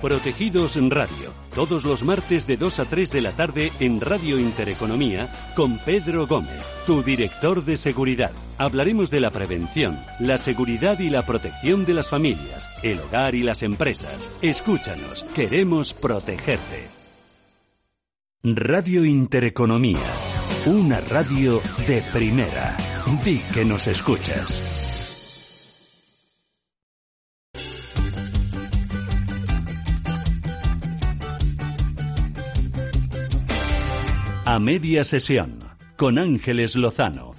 Protegidos Radio, todos los martes de 2 a 3 de la tarde en Radio Intereconomía con Pedro Gómez, tu director de seguridad. Hablaremos de la prevención, la seguridad y la protección de las familias, el hogar y las empresas. Escúchanos, queremos protegerte. Radio Intereconomía, una radio de primera. Di que nos escuchas. A media sesión, con Ángeles Lozano.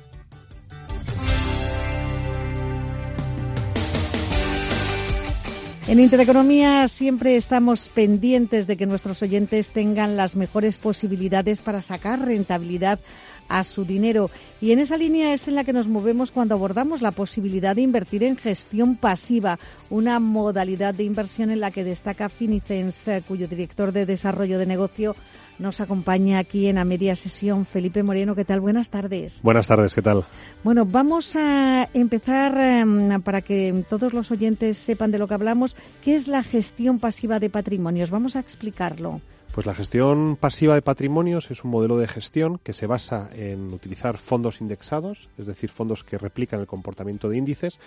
En Intereconomía siempre estamos pendientes de que nuestros oyentes tengan las mejores posibilidades para sacar rentabilidad a su dinero. Y en esa línea es en la que nos movemos cuando abordamos la posibilidad de invertir en gestión pasiva, una modalidad de inversión en la que destaca Finicens, eh, cuyo director de desarrollo de negocio nos acompaña aquí en la media sesión Felipe Moreno. ¿Qué tal? Buenas tardes. Buenas tardes, ¿qué tal? Bueno, vamos a empezar em, para que todos los oyentes sepan de lo que hablamos. ¿Qué es la gestión pasiva de patrimonios? Vamos a explicarlo. Pues la gestión pasiva de patrimonios es un modelo de gestión que se basa en utilizar fondos indexados, es decir, fondos que replican el comportamiento de índices,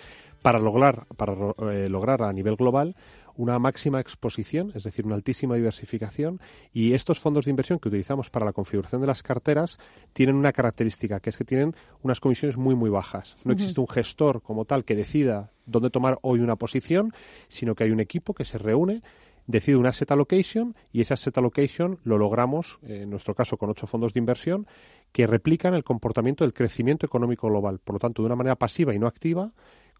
para lograr, para, eh, lograr a nivel global una máxima exposición, es decir, una altísima diversificación. Y estos fondos de inversión que utilizamos para la configuración de las carteras tienen una característica, que es que tienen unas comisiones muy, muy bajas. No existe un gestor como tal que decida dónde tomar hoy una posición, sino que hay un equipo que se reúne decide una asset allocation y esa asset allocation lo logramos, en nuestro caso, con ocho fondos de inversión que replican el comportamiento del crecimiento económico global. Por lo tanto, de una manera pasiva y no activa,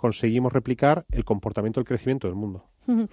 conseguimos replicar el comportamiento del crecimiento del mundo.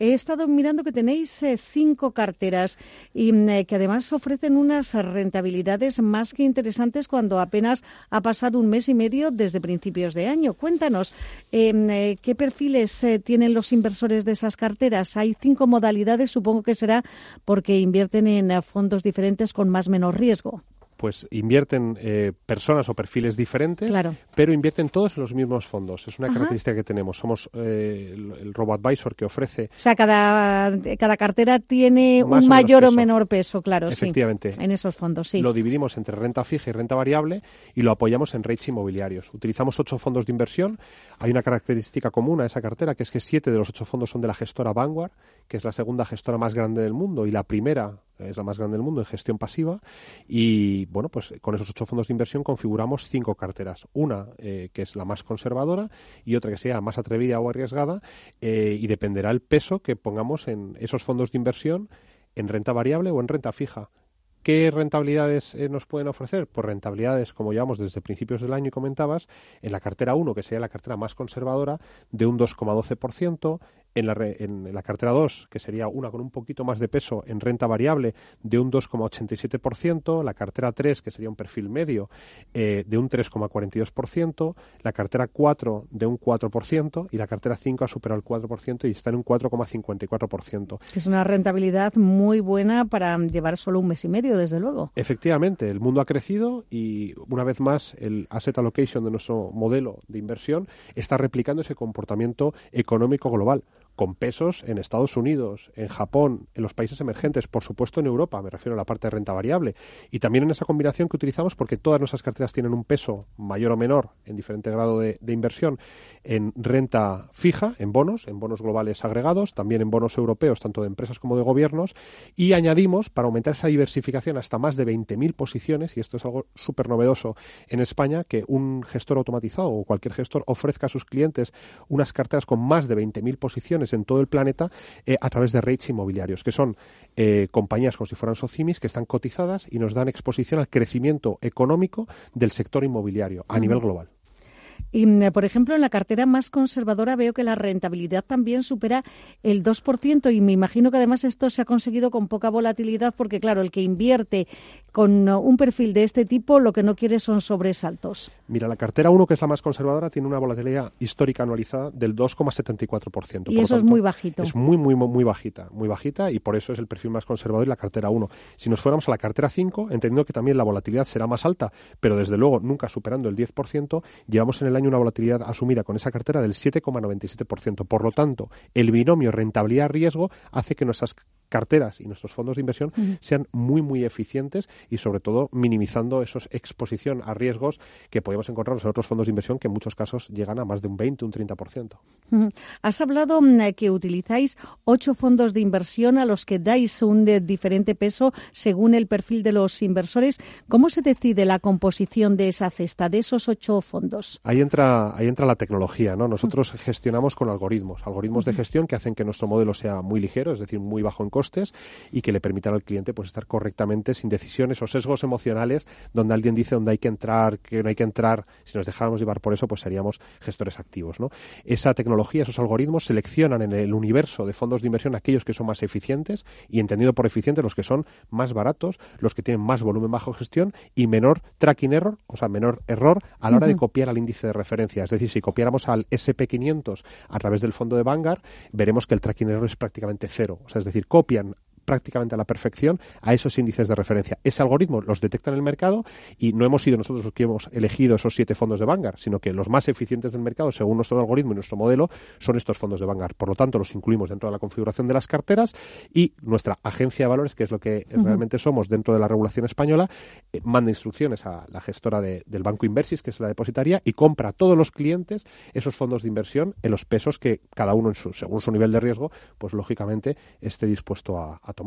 He estado mirando que tenéis eh, cinco carteras y mm, eh, que además ofrecen unas rentabilidades más que interesantes cuando apenas ha pasado un mes y medio desde principios de año. Cuéntanos, eh, ¿qué perfiles tienen los inversores de esas carteras? Hay cinco modalidades, supongo que será porque invierten en fondos diferentes con más menor riesgo pues invierten eh, personas o perfiles diferentes, pero invierten todos en los mismos fondos. Es una característica que tenemos. Somos eh, el, robo advisor que ofrece. O sea, cada, cada cartera tiene un mayor o menor peso, claro. Efectivamente. en esos fondos, sí. Lo dividimos entre renta fija y renta variable y lo apoyamos en rates inmobiliarios. Utilizamos ocho fondos de inversión. Hay una característica común a esa cartera, que es que siete de los ocho fondos son de la gestora Vanguard, que es la segunda gestora más grande del mundo y la primera es la más grande del mundo en gestión pasiva. Y bueno pues con esos ocho fondos de inversión configuramos cinco carteras. Una eh, que es la más conservadora y otra que sea más atrevida o arriesgada eh, y dependerá el peso que pongamos en esos fondos de inversión en renta variable o en renta fija. ¿Qué rentabilidades eh, nos pueden ofrecer? Pues rentabilidades, como llevamos desde principios del año y comentabas, en la cartera 1, que sería la cartera más conservadora, de un 2,12%, en la, en la cartera 2, que sería una con un poquito más de peso en renta variable, de un 2,87%, la cartera 3, que sería un perfil medio, eh, de un 3,42%, la cartera 4 de un 4% y la cartera 5 ha superado el 4% y está en un 4,54%. Es una rentabilidad muy buena para llevar solo un mes y medio, desde luego. Efectivamente, el mundo ha crecido y una vez más el asset allocation de nuestro modelo de inversión está replicando ese comportamiento económico global con pesos en Estados Unidos, en Japón, en los países emergentes, por supuesto en Europa, me refiero a la parte de renta variable, y también en esa combinación que utilizamos porque todas nuestras carteras tienen un peso mayor o menor en diferente grado de, inversión en renta fija, en bonos, en bonos globales agregados, también en bonos europeos, tanto de empresas como de gobiernos, y añadimos, para aumentar esa diversificación hasta más de 20.000 posiciones, y esto es algo súper novedoso en España, que un gestor automatizado o cualquier gestor ofrezca a sus clientes unas carteras con más de 20.000 posiciones en todo el planeta eh, a través de rates inmobiliarios, que son eh, compañías como si fueran socimis que están cotizadas y nos dan exposición al crecimiento económico del sector inmobiliario a nivel global. Y, mm, por ejemplo, en la cartera más conservadora veo que la rentabilidad también supera el 2% y me imagino que además esto se ha conseguido con poca volatilidad porque, claro, el que invierte con uh, un perfil de este tipo lo que no quiere son sobresaltos. Mira, la cartera 1, que es la más conservadora, tiene una volatilidad histórica anualizada del 2,74%. Y eso es muy bajito. Es muy, muy, muy bajita, muy bajita y por eso es el perfil más conservador y la cartera 1. Si nos fuéramos a la cartera 5, entendiendo que también la volatilidad será más alta, pero desde luego nunca superando el 10%, llevamos en el año una volatilidad asumida con esa cartera del 7,97%. Por lo tanto, el binomio rentabilidad-riesgo hace que nuestras carteras y nuestros fondos de inversión sean muy, muy eficientes y sobre todo minimizando esa exposición a riesgos que podemos encontrar en otros fondos de inversión que en muchos casos llegan a más de un 20, un 30%. Has hablado mm, que utilizáis ocho fondos de inversión a los que dais un diferente peso según el perfil de los inversores. ¿Cómo se decide la composición de esa cesta, de esos ocho fondos? Ahí entra, ahí entra la tecnología, ¿no? Nosotros gestionamos con algoritmos, algoritmos de gestión que hacen que nuestro modelo sea muy ligero, es decir, muy bajo en costo y que le permitan al cliente pues estar correctamente sin decisiones o sesgos emocionales donde alguien dice dónde hay que entrar, que no hay que entrar. Si nos dejáramos llevar por eso, pues seríamos gestores activos. ¿no? Esa tecnología, esos algoritmos seleccionan en el universo de fondos de inversión aquellos que son más eficientes y entendido por eficientes los que son más baratos, los que tienen más volumen bajo gestión y menor tracking error, o sea, menor error a la hora de copiar al índice de referencia. Es decir, si copiáramos al SP500 a través del fondo de Vanguard, veremos que el tracking error es prácticamente cero. O sea, es decir, copia copian prácticamente a la perfección a esos índices de referencia. Ese algoritmo los detecta en el mercado y no hemos sido nosotros los que hemos elegido esos siete fondos de Vanguard, sino que los más eficientes del mercado, según nuestro algoritmo y nuestro modelo, son estos fondos de Vanguard. Por lo tanto, los incluimos dentro de la configuración de las carteras y nuestra agencia de valores, que es lo que realmente somos dentro de la regulación española, eh, manda instrucciones a la gestora del Banco Inversis, que es la depositaria, y compra a todos los clientes esos fondos de inversión en los pesos que cada uno, en su, según su nivel de riesgo, pues lógicamente esté dispuesto a, tomar.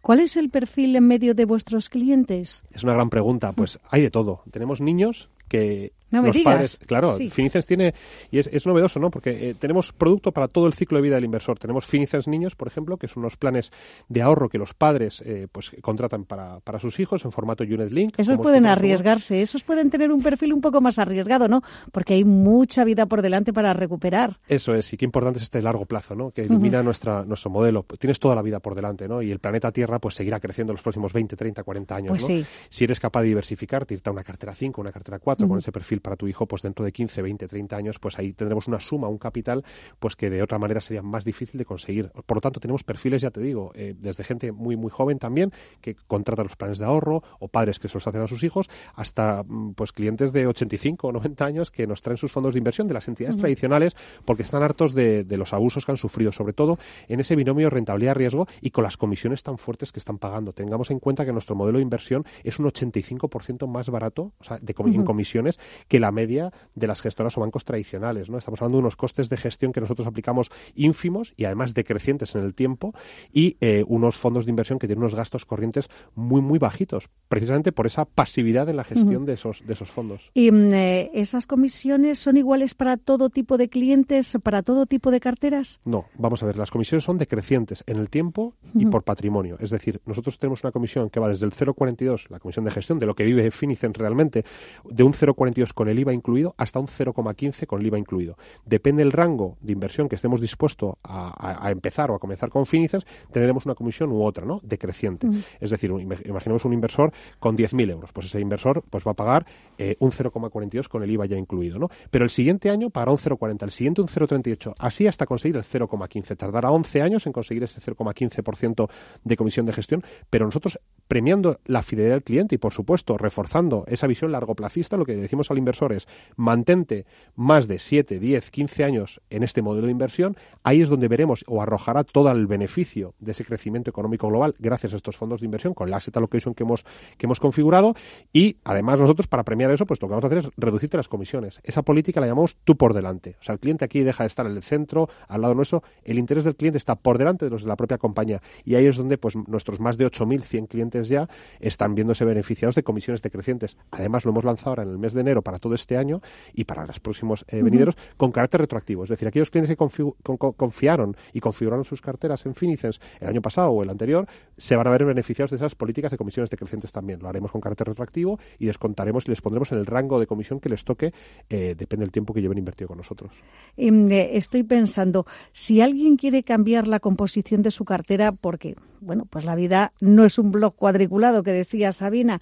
¿Cuál es el perfil en medio de vuestros clientes? Es una gran pregunta. Pues hay de todo. Tenemos niños que no los padres, claro, Finicens tiene, y es, novedoso, ¿no? Porque eh, tenemos producto para todo el ciclo de vida del inversor. Tenemos Finicens Niños, por ejemplo, que son unos planes de ahorro que los padres eh, pues contratan para, para sus hijos en formato Unit Link. Esos pueden arriesgarse, esos pueden tener un perfil un poco más arriesgado, ¿no? Porque hay mucha vida por delante para recuperar. Eso es, y qué importante es este largo plazo, ¿no? Que ilumina nuestra, nuestro modelo. Tienes toda la vida por delante, ¿no? Y el planeta Tierra pues seguirá creciendo en los próximos 20, 30, 40 años, pues ¿no? Si eres capaz de diversificar, te irte a una cartera 5, una cartera 4 con ese perfil para tu hijo, pues dentro de 15, 20, 30 años, pues ahí tendremos una suma, un capital, pues que de otra manera sería más difícil de conseguir. Por lo tanto, tenemos perfiles, ya te digo, eh, desde gente muy, muy joven también, que contrata los planes de ahorro, o padres que se los hacen a sus hijos, hasta mm, pues clientes de 85 o 90 años que nos traen sus fondos de inversión de las entidades tradicionales porque están hartos de, de, los abusos que han sufrido, sobre todo en ese binomio rentabilidad-riesgo y con las comisiones tan fuertes que están pagando. Tengamos en cuenta que nuestro modelo de inversión es un 85% más barato o sea, de en comisiones que la media de las gestoras o bancos tradicionales. ¿no? Estamos hablando de unos costes de gestión que nosotros aplicamos ínfimos y además decrecientes en el tiempo y eh, unos fondos de inversión que tienen unos gastos corrientes muy, muy bajitos, precisamente por esa pasividad en la gestión de, esos, de esos fondos. ¿Y mm, eh, esas comisiones son iguales para todo tipo de clientes, para todo tipo de carteras? No, vamos a ver, las comisiones son decrecientes en el tiempo y por patrimonio. Es decir, nosotros tenemos una comisión que va desde el 0,42, la comisión de gestión de lo que vive Finicen realmente, de un 0,42 con el IVA incluido hasta un 0,15 con el IVA incluido. Depende del rango de inversión que estemos dispuestos a, empezar o a comenzar con Finicens, tendremos una comisión u otra, ¿no? Decreciente. Es decir, imaginemos un inversor con 10.000 euros. Pues ese inversor pues va a pagar eh, un 0,42 con el IVA ya incluido, ¿no? Pero el siguiente año pagará un 0,40, el siguiente un 0,38, así hasta conseguir el 0,15. Tardará 11 años en conseguir ese 0,15% de comisión de gestión, pero nosotros premiando la fidelidad del cliente y, por supuesto, reforzando esa visión largoplacista, lo que decimos al inversor es mantente más de 7, 10, 15 años en este modelo de inversión, ahí es donde veremos o arrojará todo el beneficio de ese crecimiento económico global gracias a estos fondos de inversión con la asset allocation que hemos, que hemos configurado y además nosotros para premiar eso pues lo que vamos a hacer es reducirte las comisiones. Esa política la llamamos tú por delante. O sea, el cliente aquí deja de estar en el centro, al lado nuestro, el interés del cliente está por delante de los de la propia compañía y ahí es donde pues nuestros más de 8.100 clientes ya están viéndose beneficiados de comisiones decrecientes. Además lo hemos lanzado ahora en el mes de enero para todo este año y para los próximos eh, venideros con carácter retroactivo. Es decir, aquellos clientes que confiaron y configuraron sus carteras en Finicens el año pasado o el anterior se van a ver beneficiados de esas políticas de comisiones decrecientes también. Lo haremos con carácter retroactivo y descontaremos y les pondremos en el rango de comisión que les toque, eh, depende del tiempo que lleven invertido con nosotros. Em, eh, estoy pensando, si alguien quiere cambiar la composición de su cartera, porque, bueno, pues la vida no es un blog cuadriculado que decía Sabina,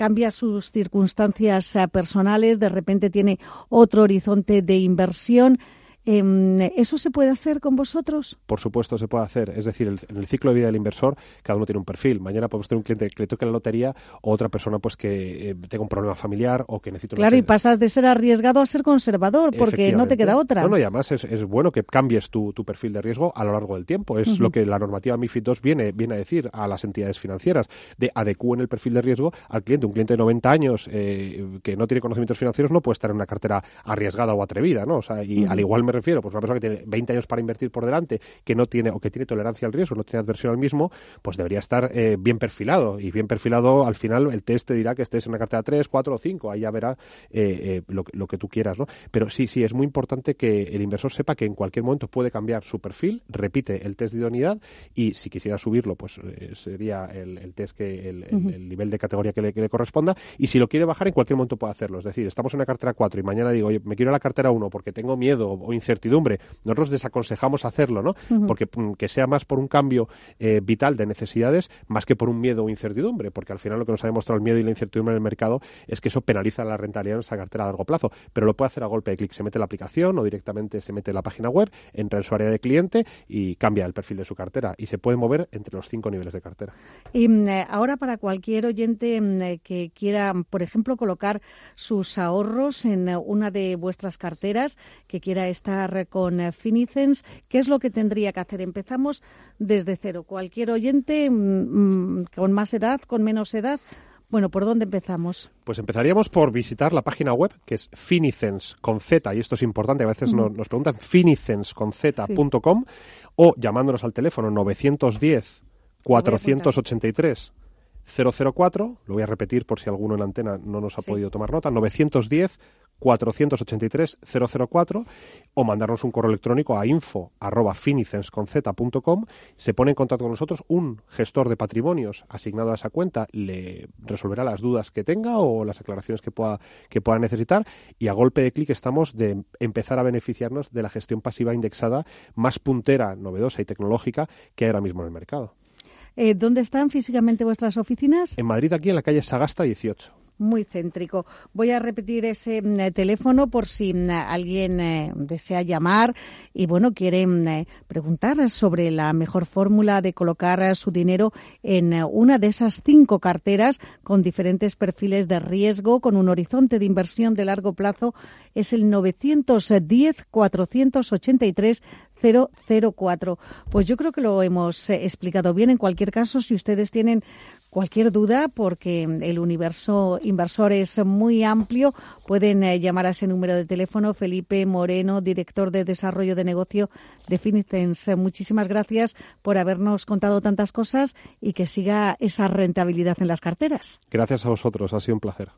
cambia sus circunstancias eh, personales, de repente tiene otro horizonte de inversión. Em, ¿Eso se puede hacer con vosotros? Por supuesto, se puede hacer. Es decir, en el ciclo de vida del inversor, cada uno tiene un perfil. Mañana podemos tener un cliente que le toque la lotería o otra persona pues que eh, tenga un problema familiar o que necesite... Claro, y pasas de ser arriesgado a ser conservador porque no te queda otra. No, y además es, bueno que cambies tu, perfil de riesgo a lo largo del tiempo. Es lo que la normativa MIFID II viene, viene a decir a las entidades financieras, de adecúen el perfil de riesgo al cliente. Un cliente de 90 años eh, que no tiene conocimientos financieros no puede estar en una cartera arriesgada o atrevida, ¿no? O sea, y al igual me refiero, pues una persona que tiene 20 años para invertir por delante, que no tiene o que tiene tolerancia al riesgo, no tiene adversión al mismo, pues debería estar eh, bien perfilado. Y bien perfilado, al final, el test te dirá que estés en una cartera 3, 4 o 5, ahí ya verá eh, eh, lo, lo, que tú quieras, ¿no? Pero sí, sí, es muy importante que el inversor sepa que en cualquier momento puede cambiar su perfil, repite el test de idoneidad y si quisiera subirlo, pues sería el, test que el, nivel de categoría que le, que le, corresponda. Y si lo quiere bajar, en cualquier momento puede hacerlo. Es decir, estamos en una cartera 4 y mañana digo, oye, me quiero a la cartera 1 porque tengo miedo o incertidumbre nosotros desaconsejamos hacerlo, ¿no? Porque mm, que sea más por un cambio eh, vital de necesidades más que por un miedo o incertidumbre, porque al final lo que nos ha demostrado el miedo y la incertidumbre en el mercado es que eso penaliza la rentabilidad en esa cartera a largo plazo, pero lo puede hacer a golpe de clic, se mete en la aplicación o directamente se mete en la página web, entra en su área de cliente y cambia el perfil de su cartera y se puede mover entre los cinco niveles de cartera. Y mm, eh, ahora para cualquier oyente mm, eh, que quiera, por ejemplo, colocar sus ahorros en una de vuestras carteras, que quiera estar con eh, Finicens, ¿qué es lo que tendría que hacer? Empezamos desde cero. Cualquier oyente mm, mm, con más edad, con menos edad, bueno, ¿por dónde empezamos? Pues empezaríamos por visitar la página web, que es finicens con Z, y esto es importante, a veces nos, preguntan finicens con Z.com, o llamándonos al teléfono 910 483 004, lo voy a repetir por si alguno en la antena no nos ha podido tomar nota, 910 483 004 o mandarnos un correo electrónico a info arroba se pone en contacto con nosotros un gestor de patrimonios asignado a esa cuenta le resolverá las dudas que tenga o las aclaraciones que pueda que pueda necesitar y a golpe de clic estamos de empezar a beneficiarnos de la gestión pasiva indexada más puntera, novedosa y tecnológica que hay ahora mismo en el mercado. Eh, ¿Dónde están físicamente vuestras oficinas? En Madrid, aquí en la calle Sagasta 18 muy céntrico. Voy a repetir ese mm, teléfono por si mm, alguien eh, desea llamar y bueno quiere mm, eh, preguntar sobre la mejor fórmula de colocar eh, su dinero en una de esas cinco carteras con diferentes perfiles de riesgo con un horizonte de inversión de largo plazo es el 910 483 004. Pues yo creo que lo hemos explicado bien. En cualquier caso, si ustedes tienen cualquier duda, porque el universo inversor es muy amplio, pueden eh, llamar a ese número de teléfono. Felipe Moreno, director de desarrollo de negocio de Finicens. Muchísimas gracias por habernos contado tantas cosas y que siga esa rentabilidad en las carteras. Gracias a vosotros, ha sido un placer.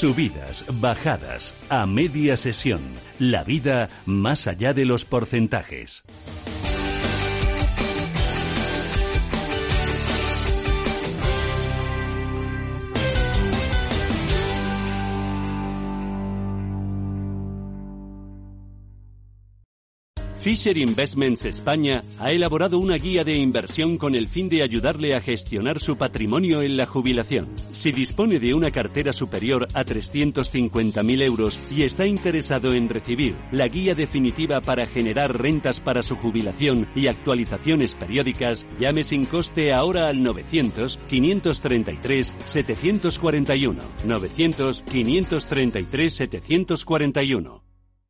Subidas, bajadas, a media sesión. La vida más allá de los porcentajes. Fisher Investments España ha elaborado una guía de inversión con el fin de ayudarle a gestionar su patrimonio en la jubilación. Si dispone de una cartera superior a 350.000 euros y está interesado en recibir la guía definitiva para generar rentas para su jubilación y actualizaciones periódicas, llame sin coste ahora al 900 533